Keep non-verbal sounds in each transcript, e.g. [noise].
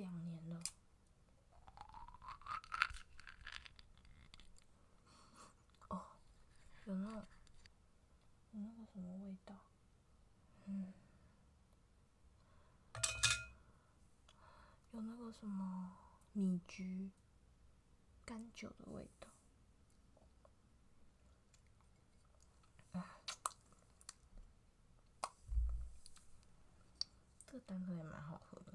两年了。哦，有那种，有那个什么味道？嗯，有那个什么米橘、甘酒的味道。这个蛋糕也蛮好喝的。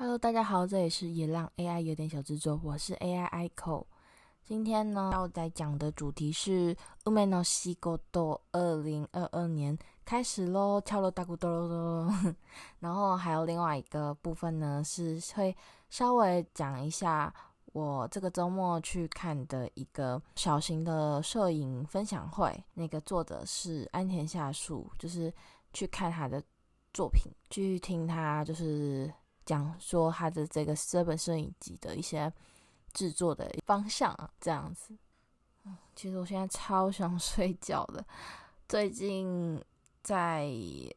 Hello，大家好，这里是野浪 AI 有点小制作，我是 AI ICO。今天呢，要来讲的主题是《ume no shigoto，》二零二二年开始喽，敲锣打鼓咚咚咚。[laughs] 然后还有另外一个部分呢，是会稍微讲一下我这个周末去看的一个小型的摄影分享会。那个作者是安田夏树，就是去看他的作品，去听他就是讲说他的这个这本摄影集的一些。制作的方向啊，这样子。其实我现在超想 [laughs] 睡觉的。最近在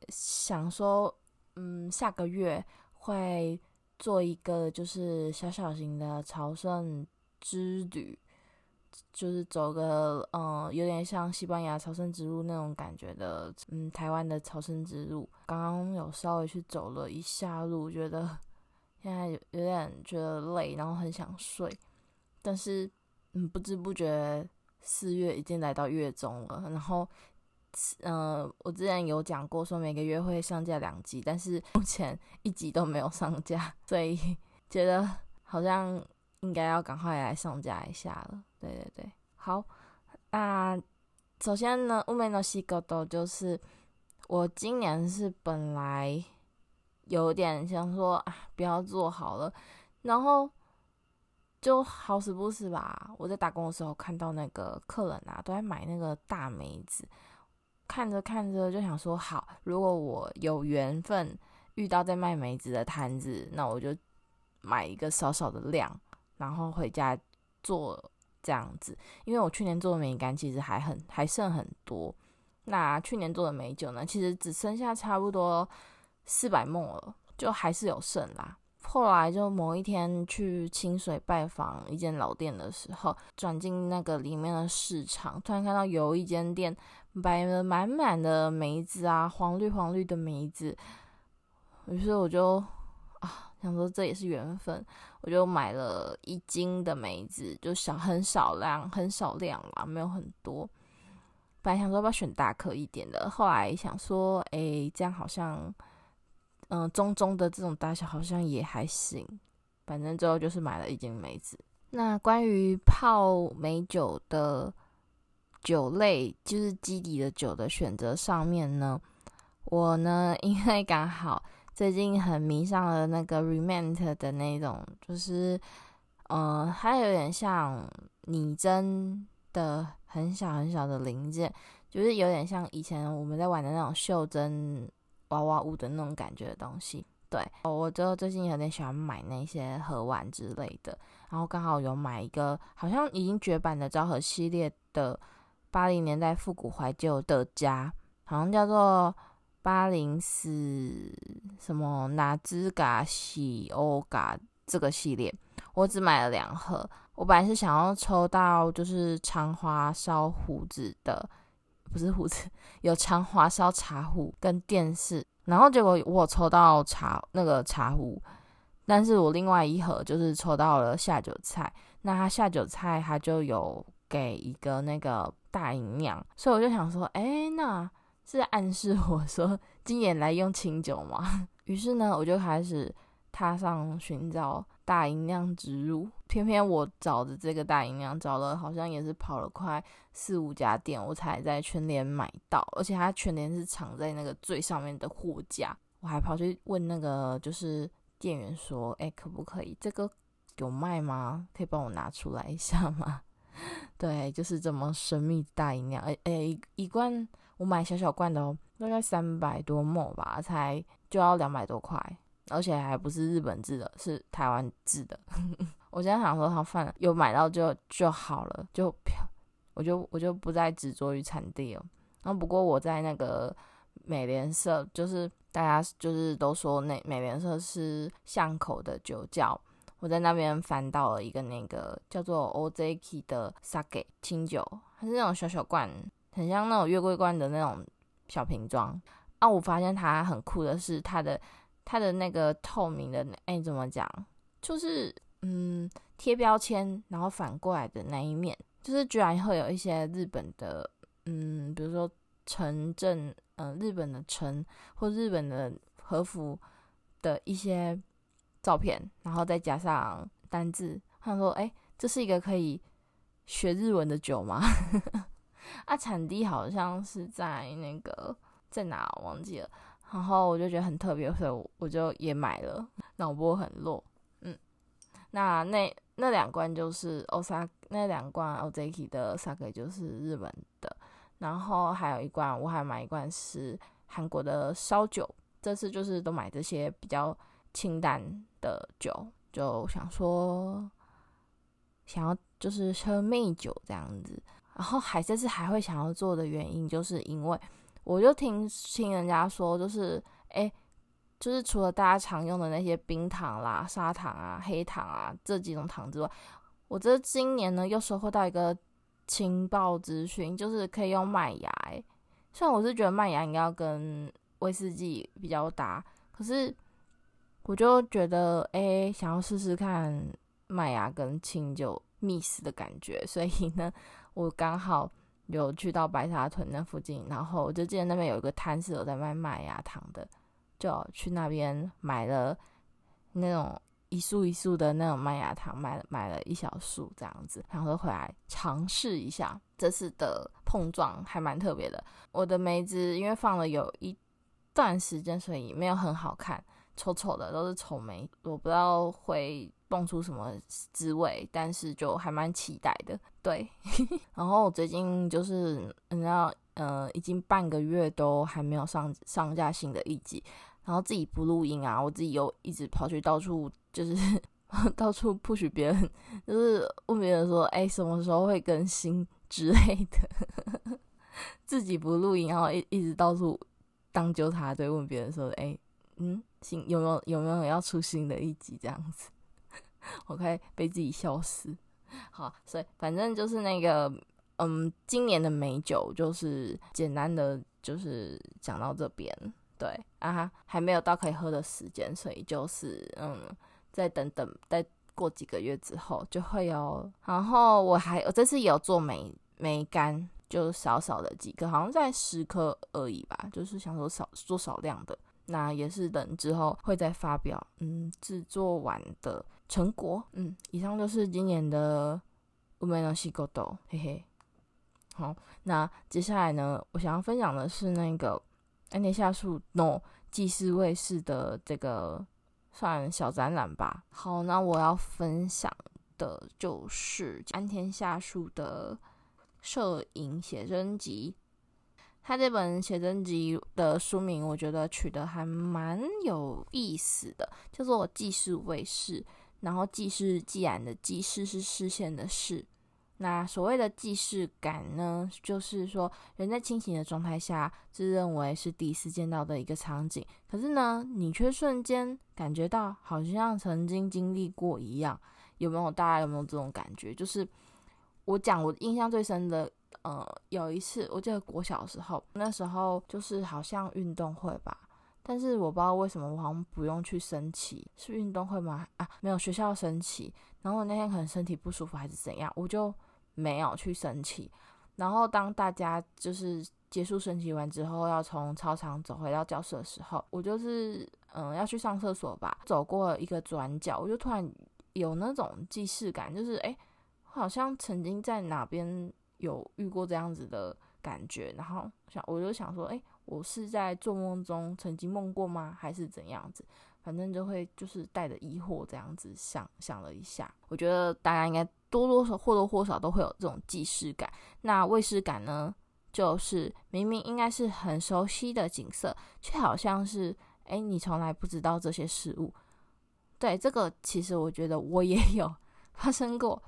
想说，嗯，下个月会做一个就是小小型的朝圣之旅，就是走个嗯，有点像西班牙朝圣之路那种感觉的，嗯，台湾的朝圣之路。刚刚有稍微去走了一下路，觉得。现在有有点觉得累，然后很想睡，但是嗯，不知不觉四月已经来到月中了。然后，嗯、呃，我之前有讲过说每个月会上架两集，但是目前一集都没有上架，所以觉得好像应该要赶快来上架一下了。对对对，好，那首先呢，梅の仕事就是我今年是本来。有点想说啊，不要做好了，然后就好死不死吧。我在打工的时候看到那个客人啊，都在买那个大梅子，看着看着就想说，好，如果我有缘分遇到在卖梅子的摊子，那我就买一个少少的量，然后回家做这样子。因为我去年做的梅干其实还很还剩很多，那去年做的梅酒呢，其实只剩下差不多。四百梦了，就还是有剩啦。后来就某一天去清水拜访一间老店的时候，转进那个里面的市场，突然看到有一间店摆了满满的梅子啊，黄绿黄绿的梅子。于是我就想说这也是缘分，我就买了一斤的梅子，就小很少量，很少量啦，没有很多。本来想说要不要选大颗一点的，后来想说，哎、这样好像。嗯，中中的这种大小好像也还行，反正最后就是买了一斤梅子。那关于泡梅酒的酒类，就是基底的酒的选择上面呢，我呢因为刚好最近很迷上了那个 Remant 的那种，就是嗯，它有点像拟真的很小很小的零件，就是有点像以前我们在玩的那种袖珍。娃娃屋的那种感觉的东西，对，我就最近有点喜欢买那些盒玩之类的，然后刚好有买一个好像已经绝版的昭和系列的八零年代复古怀旧的家，好像叫做八零四什么哪兹嘎西欧嘎这个系列，我只买了两盒，我本来是想要抽到就是长华烧胡子的。不是胡子，有长华烧茶壶跟电视，然后结果我抽到茶那个茶壶，但是我另外一盒就是抽到了下酒菜，那他下酒菜他就有给一个那个大吟酿，所以我就想说，哎，那是暗示我说今年来用清酒吗？[laughs] 于是呢，我就开始踏上寻找。大音量之路，偏偏我找的这个大音量找了，好像也是跑了快四五家店，我才在全联买到，而且它全联是藏在那个最上面的货架，我还跑去问那个就是店员说，哎，可不可以这个有卖吗？可以帮我拿出来一下吗？[laughs] 对，就是这么神秘大音量，哎哎，一罐我买小小罐的哦，大概三百多 ml 吧，才就要两百多块。而且还不是日本制的，是台湾制的。[laughs] 我现在想说，好算了，有买到就就好了，就，我就我就不再执着于产地了。然后不过我在那个美联社，就是大家就是都说那美联社是巷口的酒窖。我在那边翻到了一个那个叫做 Ozeki 的 Sake 清酒，它是那种小小罐，很像那种月桂冠的那种小瓶装。啊，我发现它很酷的是它的它的那个透明的，哎，怎么讲？就是嗯，贴标签，然后反过来的那一面，就是居然会有一些日本的，嗯，比如说城镇，嗯、日本的城或日本的和服的一些。照片，然后再加上单字，他说：“哎，这是一个可以学日文的酒吗？” [laughs] 啊，产地好像是在那个在哪忘记了。然后我就觉得很特别，所以我就也买了。脑波很弱，嗯。那那那两罐就是 Osaka 那两罐 Ozeki 的 Sake 就是日本的，然后还有一罐我还买一罐是韩国的烧酒。这次就是都买这些比较。清淡的酒，就想说想要就是喝梅酒这样子，然后还这次还会想要做的原因，就是因为我就听听人家说，就是哎，就是除了大家常用的那些冰糖啦、砂糖啊、黑糖啊这几种糖之外，我这今年呢又收获到一个情报资讯，就是可以用麦芽。虽然我是觉得麦芽应该要跟威士忌比较搭，可是。我就觉得，哎、想要试试看麦芽跟清酒 mix 的感觉，所以呢，我刚好有去到白沙屯那附近，然后我就记得那边有一个摊是有在卖麦芽糖的，就去那边买了那种一束一束的那种麦芽糖，买了买了一小束这样子，然后回来尝试一下。这次的碰撞还蛮特别的，我的梅子因为放了有一段时间，所以没有很好看。丑丑的都是丑梅，我不知道会蹦出什么滋味，但是就还蛮期待的。对，[laughs] 然后最近就是你知道，呃，已经半个月都还没有上上架新的一集，然后自己不录音啊，我自己又一直跑去到处就是 [laughs] 到处 push 别人，就是问别人说，哎，什么时候会更新之类的，[laughs] 自己不录音，然后一一直到处当纠察队问别人说，哎。嗯，新有没有有没有要出新的一集这样子？[laughs] 我可以被自己笑死。好，所以反正就是那个，嗯，今年的梅酒就是简单的，就是讲到这边。对啊，还没有到可以喝的时间，所以就是嗯，再等等，再过几个月之后就会有。然后我还我这次有做梅梅干，就少少的几个，好像在十颗而已吧，就是想说少做少量的。那也是等之后会再发表，嗯，制作完的成果，嗯，以上就是今年的梅の仕事，嘿嘿。好，那接下来呢，我想要分享的是那个安田夏树の纪事卫士的这个算小展览吧。好，那我要分享的就是安田夏树的摄影写真集。他这本写真集的书名，我觉得取得还蛮有意思的，叫做《纪事卫士》，然后“既”是既然的“既是”是视线的“视”。那所谓的既视感呢，就是说人在清醒的状态下，自认为是第一次见到的一个场景，可是呢，你却瞬间感觉到好像曾经经历过一样。有没有？大家有没有这种感觉？就是我讲我印象最深的。呃，有一次我记得国小时候，那时候就是好像运动会吧，但是我不知道为什么我好像不用去升旗，是运动会吗？啊，没有学校升旗，然后我那天可能身体不舒服还是怎样，我就没有去升旗。然后当大家就是结束升旗完之后，要从操场走回到教室的时候，我就是嗯、要去上厕所吧，走过一个转角，我就突然有那种既视感，就是诶，好像曾经在哪边。有遇过这样子的感觉，然后想我就想说，哎，我是在做梦中曾经梦过吗？还是怎样子？反正就会就是带着疑惑这样子想想了一下。我觉得大家应该多多少或多或少都会有这种既视感。那卫视感呢？就是明明应该是很熟悉的景色，却好像是哎，你从来不知道这些事物。对，这个其实我觉得我也有发生过。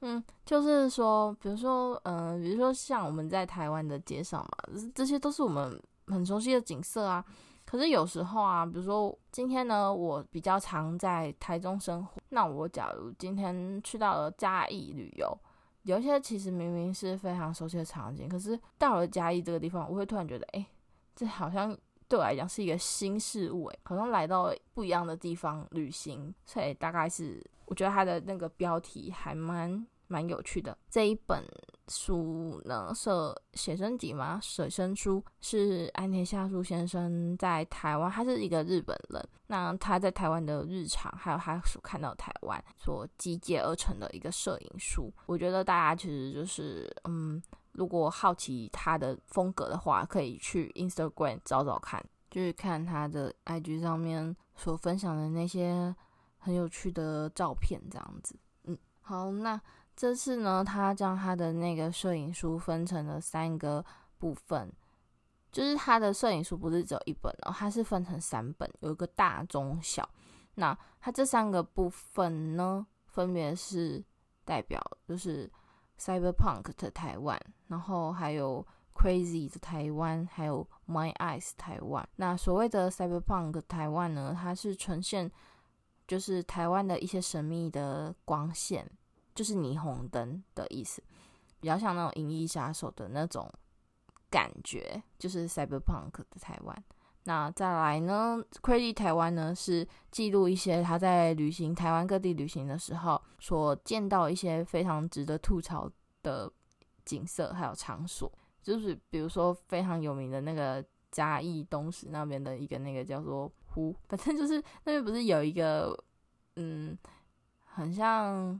嗯，就是说，比如说，嗯、比如说像我们在台湾的街上嘛，这些都是我们很熟悉的景色啊。可是有时候啊，比如说今天呢，我比较常在台中生活，那我假如今天去到了嘉义旅游，有一些其实明明是非常熟悉的场景，可是到了嘉义这个地方，我会突然觉得，哎，这好像对我来讲是一个新事物，哎，好像来到不一样的地方旅行，所以大概是。我觉得它的那个标题还蛮蛮有趣的。这一本书呢是写生集吗？写生书是安田夏树先生在台湾，他是一个日本人。那他在台湾的日常，还有他所看到台湾所集结而成的一个摄影书。我觉得大家其实就是，嗯，如果好奇他的风格的话，可以去 Instagram 找找看，就是看他的 IG 上面所分享的那些。很有趣的照片，这样子，嗯，好，那这次呢，他将他的那个摄影书分成了三个部分，就是他的摄影书不是只有一本哦，它是分成三本，有一个大、中、小。那它这三个部分呢，分别是代表就是 Cyberpunk 的台湾，然后还有 Crazy 的台湾，还有 My Eyes 台湾。那所谓的 Cyberpunk 台湾呢，它是呈现。就是台湾的一些神秘的光线，就是霓虹灯的意思，比较像那种银翼杀手的那种感觉，就是 cyberpunk 的台湾。那再来呢，Crazy 台湾呢是记录一些他在旅行台湾各地旅行的时候所见到一些非常值得吐槽的景色还有场所，就是比如说非常有名的那个嘉义东石那边的一个那个叫做。湖，反正就是那边不是有一个，嗯，很像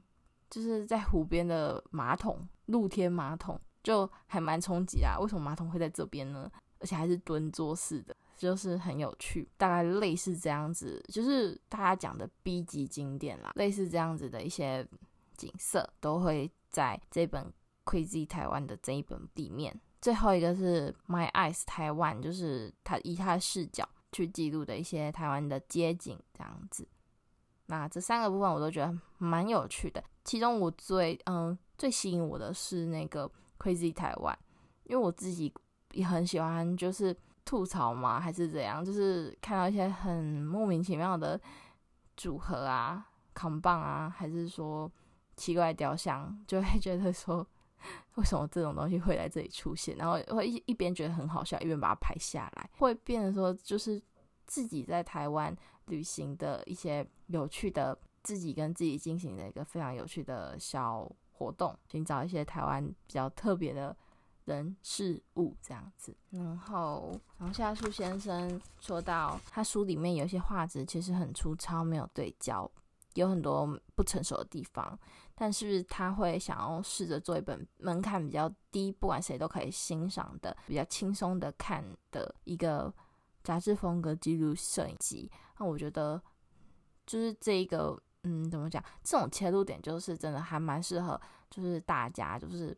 就是在湖边的马桶，露天马桶，就还蛮冲击啊。为什么马桶会在这边呢？而且还是蹲坐式的，就是很有趣。大概类似这样子，就是大家讲的 B 级景点啦，类似这样子的一些景色，都会在这本 Crazy 台湾的这一本里面。最后一个是 My Eyes 台湾，就是他以他的视角。去记录的一些台湾的街景，这样子。那这三个部分我都觉得蛮有趣的。其中我最嗯最吸引我的是那个 Crazy 台湾，因为我自己也很喜欢，就是吐槽嘛，还是怎样，就是看到一些很莫名其妙的组合啊、扛棒啊，还是说奇怪雕像，就会觉得说。[laughs] 为什么这种东西会在这里出现？然后会一一边觉得很好笑，一边把它拍下来，会变成说就是自己在台湾旅行的一些有趣的，自己跟自己进行的一个非常有趣的小活动，寻找一些台湾比较特别的人事物这样子。然后然后夏树先生说到，他书里面有一些画质其实很粗糙，没有对焦。有很多不成熟的地方，但是他会想要试着做一本门槛比较低，不管谁都可以欣赏的，比较轻松的看的一个杂志风格记录摄影集。那我觉得就是这一个，嗯，怎么讲？这种切入点就是真的还蛮适合，就是大家就是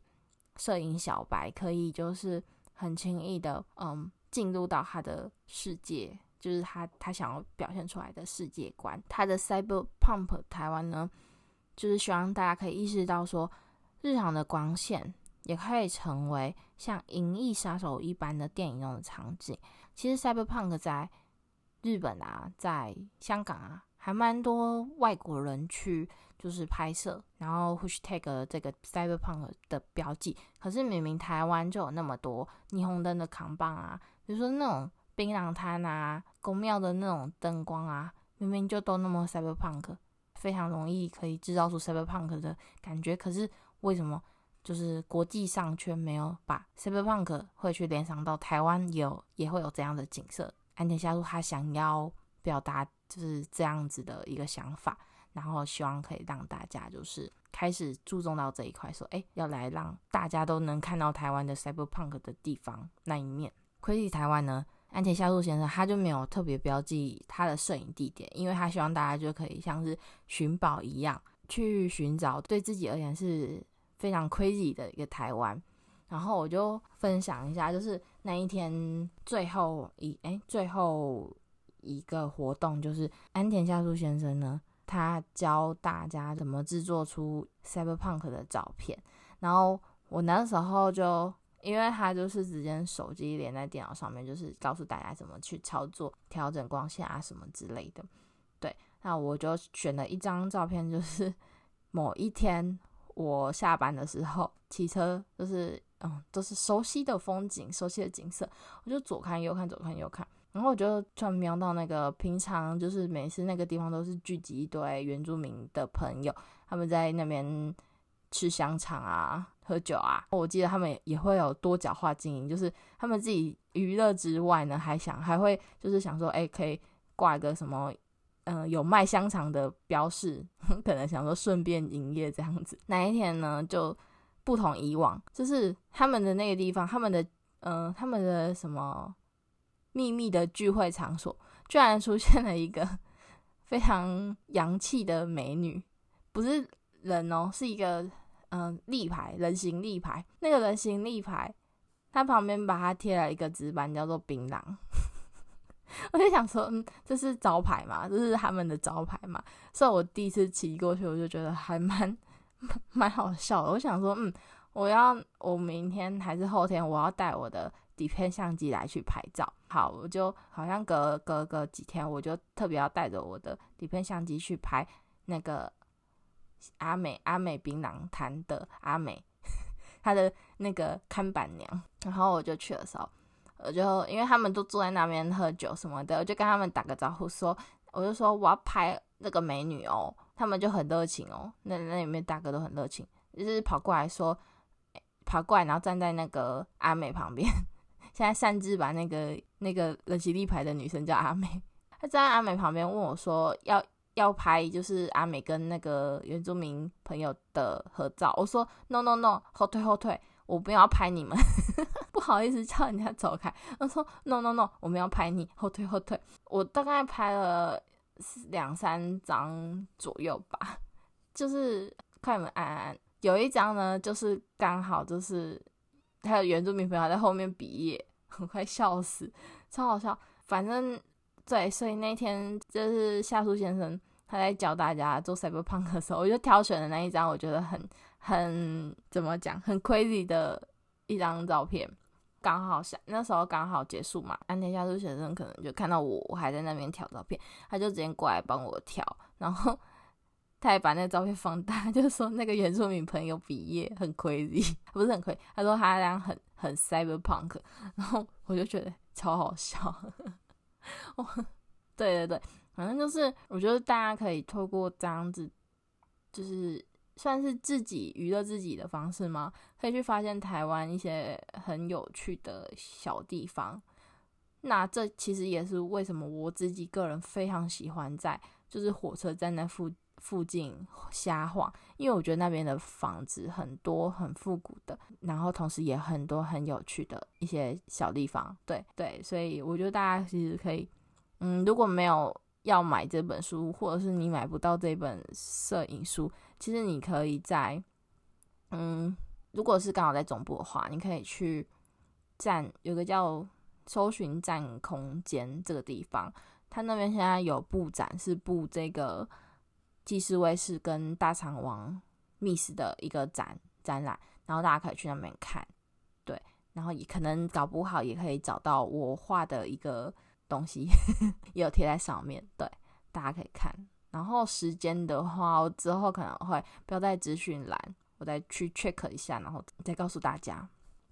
摄影小白可以就是很轻易的，嗯，进入到他的世界。就是他他想要表现出来的世界观，他的 Cyberpunk 台湾呢，就是希望大家可以意识到说，日常的光线也可以成为像《银翼杀手》一般的电影中的场景。其实 Cyberpunk 在日本啊，在香港啊，还蛮多外国人去就是拍摄，然后 Hashtag 这个 Cyberpunk 的标记。可是明明台湾就有那么多霓虹灯的扛棒啊，比如说那种。槟榔摊啊，宫庙的那种灯光啊，明明就都那么 cyberpunk，非常容易可以制造出 cyberpunk 的感觉。可是为什么就是国际上却没有把 cyberpunk 会去联想到台湾有也会有这样的景色？安田夏树他想要表达就是这样子的一个想法，然后希望可以让大家就是开始注重到这一块，说哎，要来让大家都能看到台湾的 cyberpunk 的地方那一面。Crazy 台湾呢？安田夏树先生他就没有特别标记他的摄影地点，因为他希望大家就可以像是寻宝一样去寻找对自己而言是非常 crazy 的一个台湾。然后我就分享一下，就是那一天最后一哎最后一个活动，就是安田夏树先生呢，他教大家怎么制作出 cyberpunk 的照片。然后我那时候就，因为他就是直接手机连在电脑上面，就是告诉大家怎么去操作、调整光线啊什么之类的。对，那我就选了一张照片，就是 [laughs] 某一天我下班的时候骑车，就是嗯，都是熟悉的风景、熟悉的景色，我就左看右看，左看右看。然后我就突然瞄到那个平常就是每次那个地方都是聚集一堆原住民的朋友，他们在那边吃香肠啊、喝酒啊。我记得他们也会有多角化经营，就是他们自己娱乐之外呢，还想还会就是想说，哎，可以挂一个什么，嗯、有卖香肠的标示，[laughs] 可能想说顺便营业这样子。那一天呢，就不同以往，就是他们的那个地方，他们的嗯、他们的什么。秘密的聚会场所，居然出现了一个 [laughs] 非常洋气的美女，不是人哦，是一个嗯、立牌，人形立牌。那个人形立牌，它旁边把它贴了一个纸板，叫做槟榔。[laughs] 我就想说，嗯，这是招牌嘛，这是他们的招牌嘛。所以我第一次骑过去，我就觉得还蛮 [laughs] 蛮好笑的。我想说，嗯，我要我明天还是后天，我要带我的。底片相机来去拍照，好，我就好像隔隔个几天，我就特别要带着我的底片相机去拍那个阿美阿美槟榔摊的阿美，[laughs] 她的那个看板娘，然后我就去的时候，我就因为他们都坐在那边喝酒什么的，我就跟他们打个招呼说，我就说我要拍那个美女哦，他们就很热情哦，那那里面大哥都很热情，就是跑过来说，跑过来然后站在那个阿美旁边。现在擅自把那个那个人形立牌的女生叫阿美，她站在阿美旁边问我说要要拍就是阿美跟那个原住民朋友的合照。我说 no no no 后退后退，我不要拍你们，[laughs] 不好意思叫人家走开。我说 no no no 我们要拍你，后退后退。我大概拍了两三张左右吧，就是快门按按按，有一张呢就是刚好就是。还有原住民朋友在后面比耶，我快笑死，超好笑。反正对，所以那天就是夏树先生他在教大家做 cyberpunk 的时候，我就挑选了那一张，我觉得很很怎么讲，很 crazy 的一张照片。刚好下那时候刚好结束嘛，安田夏树先生可能就看到我，我还在那边挑照片，他就直接过来帮我挑，然后。他还把那个照片放大，[laughs] 就是说那个原住民朋友毕业很 crazy，[laughs] 不是很 crazy，他说他这样很很 cyberpunk，[laughs] 然后我就觉得超好笑。哦，对对对，反正就是我觉得大家可以透过这样子，就是算是自己娱乐自己的方式吗？可以去发现台湾一些很有趣的小地方。那这其实也是为什么我自己个人非常喜欢在就是火车站那附。附近瞎晃，因为我觉得那边的房子很多很复古的，然后同时也很多很有趣的一些小地方。对对，所以我觉得大家其实可以，嗯，如果没有要买这本书，或者是你买不到这本摄影书，其实你可以在，嗯，如果是刚好在总部的话，你可以去站有个叫搜寻站空间这个地方，他那边现在有布展，是布这个。纪斯威士跟大肠王密斯的一个展展览，然后大家可以去那边看，对，然后也可能搞不好也可以找到我画的一个东西，[laughs] 也有贴在上面，对，大家可以看。然后时间的话，我之后可能会标在资讯栏，我再去 check 一下，然后再告诉大家。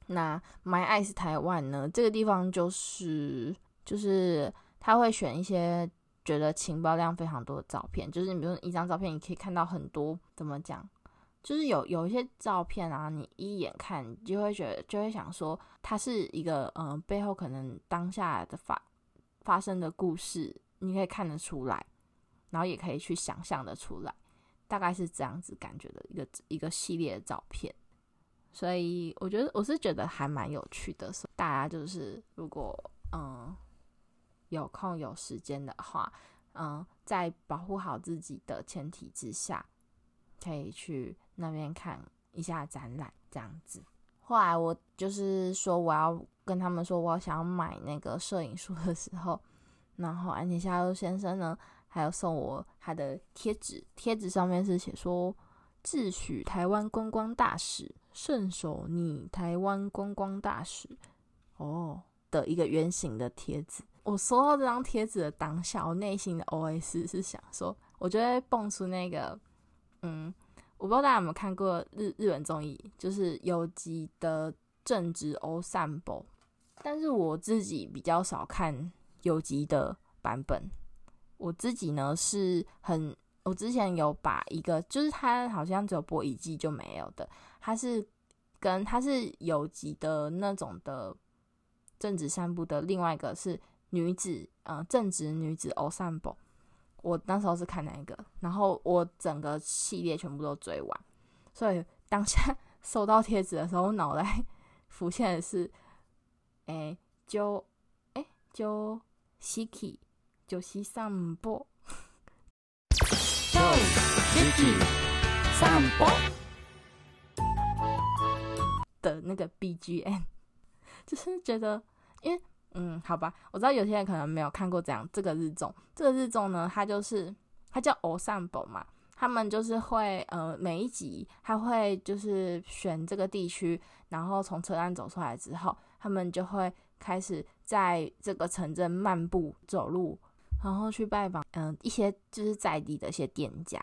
那 My Eyes 台湾呢，这个地方就是就是他会选一些。觉得情报量非常多的照片，就是你比如说一张照片，你可以看到很多，怎么讲？就是有有一些照片啊，你一眼看就会觉得，就会想说，它是一个嗯、背后可能当下的发发生的故事，你可以看得出来，然后也可以去想象的出来，大概是这样子感觉的一个一个系列的照片。所以我觉得我是觉得还蛮有趣的，所以大家就是如果嗯。有空有时间的话，嗯，在保护好自己的前提之下，可以去那边看一下展览这样子。后来我就是说我要跟他们说我想要买那个摄影书的时候，然后安田夏路先生呢，还有送我他的贴纸，贴纸上面是写说“自诩台湾观光大使，顺手你台湾观光大使”哦的一个圆形的贴纸。我收到这张贴纸的当下，我内心的 OS 是想说，我就会蹦出那个，嗯，我不知道大家有没有看过日日本综艺，就是有吉的正直欧散步，但是我自己比较少看有吉的版本。我自己呢是很，我之前有把一个，就是它好像只有播一季就没有的，它是跟它是有吉的那种的正直散步的，另外一个是。女子，嗯、呃，正直女子欧散步，我那时候是看那个，然后我整个系列全部都追完，所以当下 [laughs] 收到贴纸的时候，我脑袋 [laughs] 浮现的是，哎、欸，就，哎、欸，就西奇，就是散步，就西奇散步的那个 BGM，[laughs] 就是觉得，因为。嗯，好吧，我知道有些人可能没有看过这样这个日综，这个日综呢，它就是它叫偶散步嘛，他们就是会呃每一集他会就是选这个地区，然后从车站走出来之后，他们就会开始在这个城镇漫步走路，然后去拜访嗯、一些就是在地的一些店家。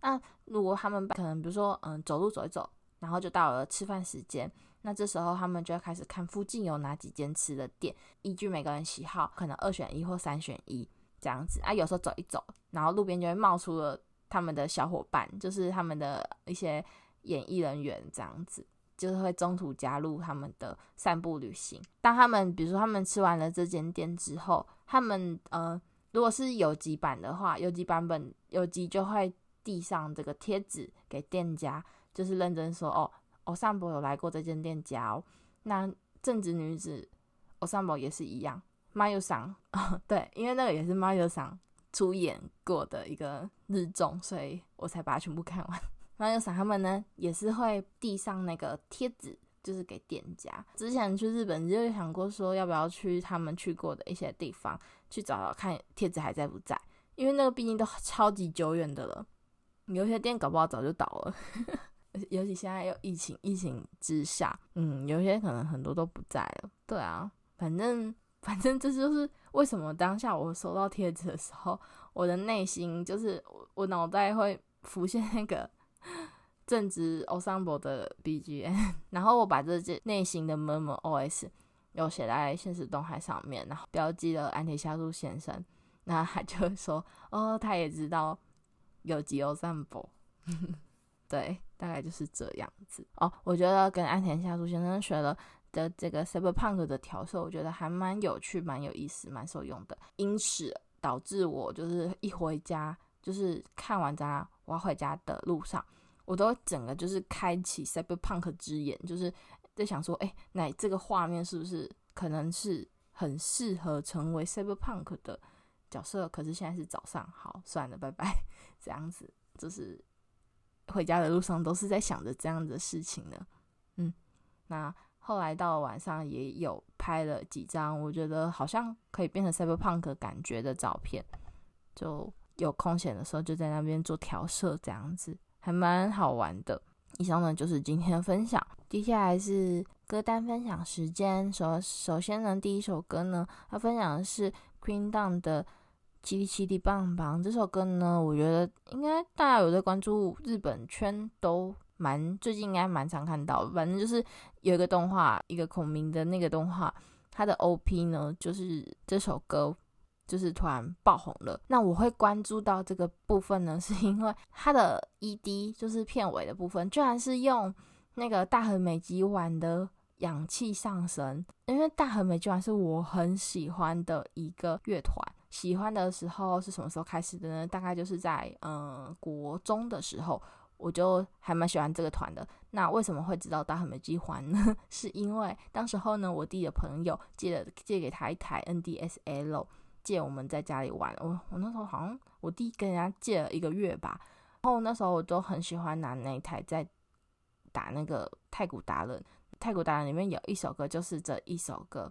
那如果他们可能比如说嗯、走路走一走，然后就到了吃饭时间。那这时候他们就会开始看附近有哪几间吃的店，依据每个人喜好，可能二选一或三选一这样子啊。有时候走一走，然后路边就会冒出了他们的小伙伴，就是他们的一些演艺人员这样子，就是会中途加入他们的散步旅行。当他们比如说他们吃完了这间店之后，他们呃，如果是有机版的话，有机版本有机就会递上这个贴纸给店家，就是认真说哦。欧散步有来过这间店家哦，那正直女子欧散步也是一样。马友桑，[laughs] 对，因为那个也是马友桑出演过的一个日综，所以我才把它全部看完。[laughs] 马友桑他们呢也是会递上那个贴纸，就是给店家。之前去日本就想过说要不要去他们去过的一些地方去找找看贴纸还在不在，因为那个毕竟都超级久远的了，有些店搞不好早就倒了。[laughs] 尤其现在又疫情，疫情之下，嗯，有些可能很多都不在了。对啊，反正反正这就是为什么当下我收到贴纸的时候，我的内心就是我我脑袋会浮现那个 [laughs] 正值欧散步的 BGM，[laughs] 然后我把这些内心的 murmur OS 有写在现实动态上面，然后标记了安铁夏树先生，那他就说哦，他也知道有吉欧散步。对，大概就是这样子哦。我觉得跟安田夏树先生学了的这个 Cyberpunk 的调色，我觉得还蛮有趣、蛮有意思、蛮受用的。因此导致我就是一回家，就是看完这样，我要回家的路上，我都整个就是开启 Cyberpunk 之眼，就是在想说，哎，那这个画面是不是可能是很适合成为 Cyberpunk 的角色？可是现在是早上，好，算了，拜拜。[laughs] 这样子就是。回家的路上都是在想着这样的事情呢，嗯，那后来到了晚上也有拍了几张，我觉得好像可以变成 cyberpunk 感觉的照片，就有空闲的时候就在那边做调色，这样子还蛮好玩的。以上呢就是今天的分享，接下来是歌单分享时间。首首先呢，第一首歌呢，要分享的是 Queen Down 的。叽里叽里棒棒这首歌呢，我觉得应该大家有在关注日本圈都蛮最近应该蛮常看到。反正就是有一个动画，一个孔明的那个动画，它的 OP 呢就是这首歌就是突然爆红了。那我会关注到这个部分呢，[laughs] 是因为它的 ED 就是片尾的部分，居然是用那个大和美肌丸的氧气上升。因为大和美肌丸是我很喜欢的一个乐团。喜欢的时候是什么时候开始的呢？大概就是在嗯、国中的时候，我就还蛮喜欢这个团的。那为什么会知道大和美姬环呢？[laughs] 是因为当时候呢，我弟的朋友借了借给他一台 NDSL，借我们在家里玩。我我那时候好像我弟跟人家借了一个月吧，然后那时候我都很喜欢拿那一台在打那个太鼓达人。太鼓达人里面有一首歌就是这一首歌，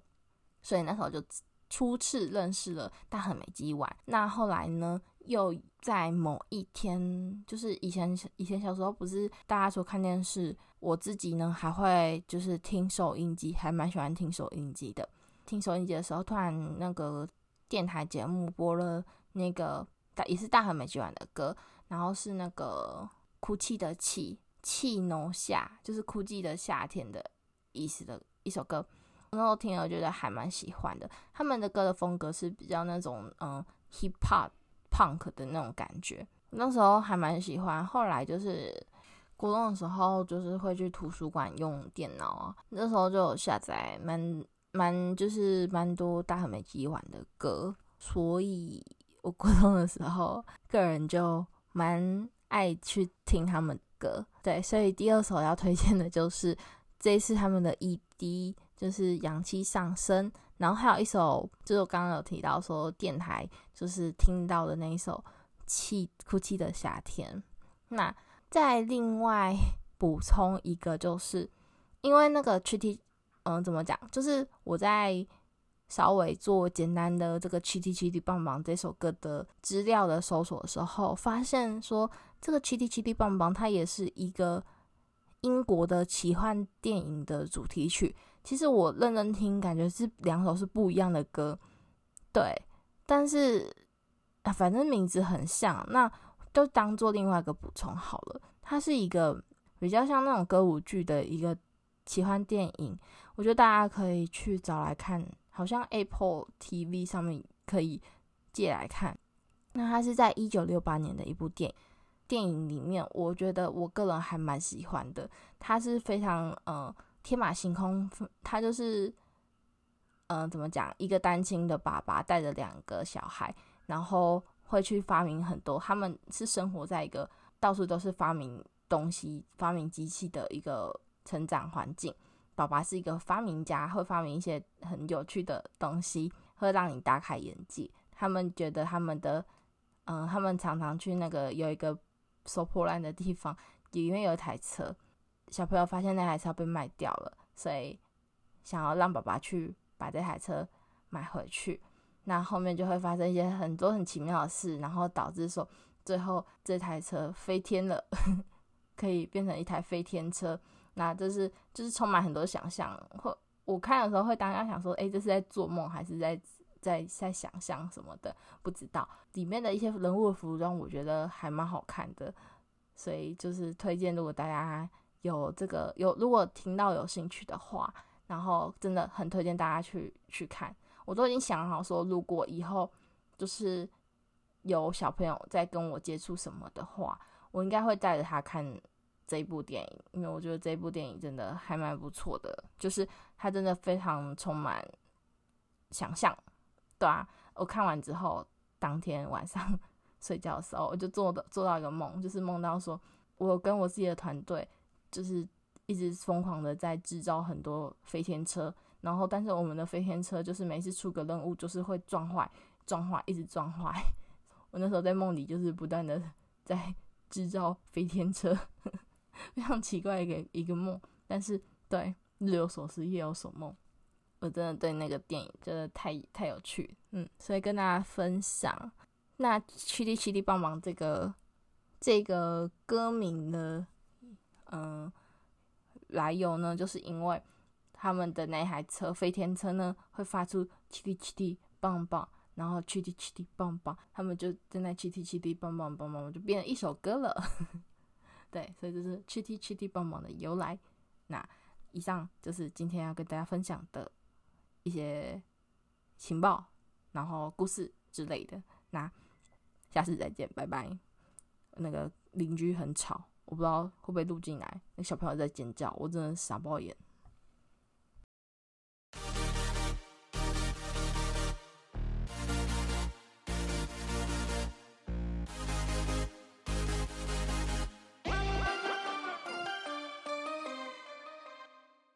所以那时候就。初次认识了大和美肌丸。那后来呢，又在某一天，就是以前以前小时候不是大家说看电视，我自己呢还会就是听收音机，还蛮喜欢听收音机的。听收音机的时候，突然那个电台节目播了那个大也是大和美肌丸的歌，然后是那个哭泣的泣，泣农夏，就是哭泣的夏天的意思的一首歌。那时候听了觉得还蛮喜欢的。他们的歌的风格是比较那种嗯 hip hop punk 的那种感觉，那时候还蛮喜欢。后来就是国中的时候，就是会去图书馆用电脑啊，那时候就有下载蛮。蛮就是蛮多大和美肌丸的歌，所以我高中的时候个人就蛮爱去听他们歌。对，所以第二首要推荐的就是这一次他们的 ED，就是氧气上升。然后还有一首，就是我刚刚有提到说电台就是听到的那一首泣哭泣的夏天。那再另外补充一个，就是因为那个七弟。嗯，怎么讲？就是我在稍微做简单的这个《Chitty Chitty 棒棒》这首歌的资料的搜索的时候，发现说这个《Chitty Chitty 棒棒》它也是一个英国的奇幻电影的主题曲。其实我认真听，感觉是两首是不一样的歌，对。但是啊，反正名字很像，那就当做另外一个补充好了。它是一个比较像那种歌舞剧的一个奇幻电影。我觉得大家可以去找来看，好像 Apple TV 上面可以借来看。那它是在一九六八年的一部电影，电影里面，我觉得我个人还蛮喜欢的。它是非常呃天马行空，他就是嗯、怎么讲，一个单亲的爸爸带着两个小孩，然后会去发明很多。他们是生活在一个到处都是发明东西、发明机器的一个成长环境。爸爸是一个发明家，会发明一些很有趣的东西，会让你大开眼界。他们觉得他们的，嗯、他们常常去那个有一个收破烂的地方，里面有一台车。小朋友发现那台车被卖掉了，所以想要让爸爸去把这台车买回去。那后面就会发生一些很多很奇妙的事，然后导致说最后这台车飞天了，[laughs] 可以变成一台飞天车。那这是就是充满很多想象，或我看的时候会当下想说，诶，这是在做梦还是在在在想象什么的？不知道里面的一些人物服装，我觉得还蛮好看的，所以就是推荐，如果大家有这个有如果听到有兴趣的话，然后真的很推荐大家去去看。我都已经想好说，如果以后就是有小朋友在跟我接触什么的话，我应该会带着他看。这一部电影，因为我觉得这一部电影真的还蛮不错的，就是它真的非常充满想象，对啊，我看完之后，当天晚上 [laughs] 睡觉的时候，我就做的做到一个梦，就是梦到说我跟我自己的团队，就是一直疯狂的在制造很多飞天车，然后但是我们的飞天车就是每次出个任务就是会撞坏，撞坏，一直撞坏。[laughs] 我那时候在梦里就是不断的在制造飞天车。[laughs] 非常奇怪一个一个梦，但是对，日有所思夜有所梦，我真的对那个电影真的太太有趣，嗯，所以跟大家分享。那《七弟七弟帮忙》这个这个歌名的嗯来由呢，就是因为他们的那台车飞天车呢会发出 Chitty Chitty 棒棒，然后 Chitty Chitty 棒棒，他们就正在那 Chitty Chitty 棒棒棒棒，就变成一首歌了。[laughs] 对，所以这是 Chitty Chitty 棒棒的由来。那以上就是今天要跟大家分享的一些情报，然后故事之类的。那下次再见，拜拜。那个邻居很吵，我不知道会不会录进来。那小朋友在尖叫，我真的傻爆眼。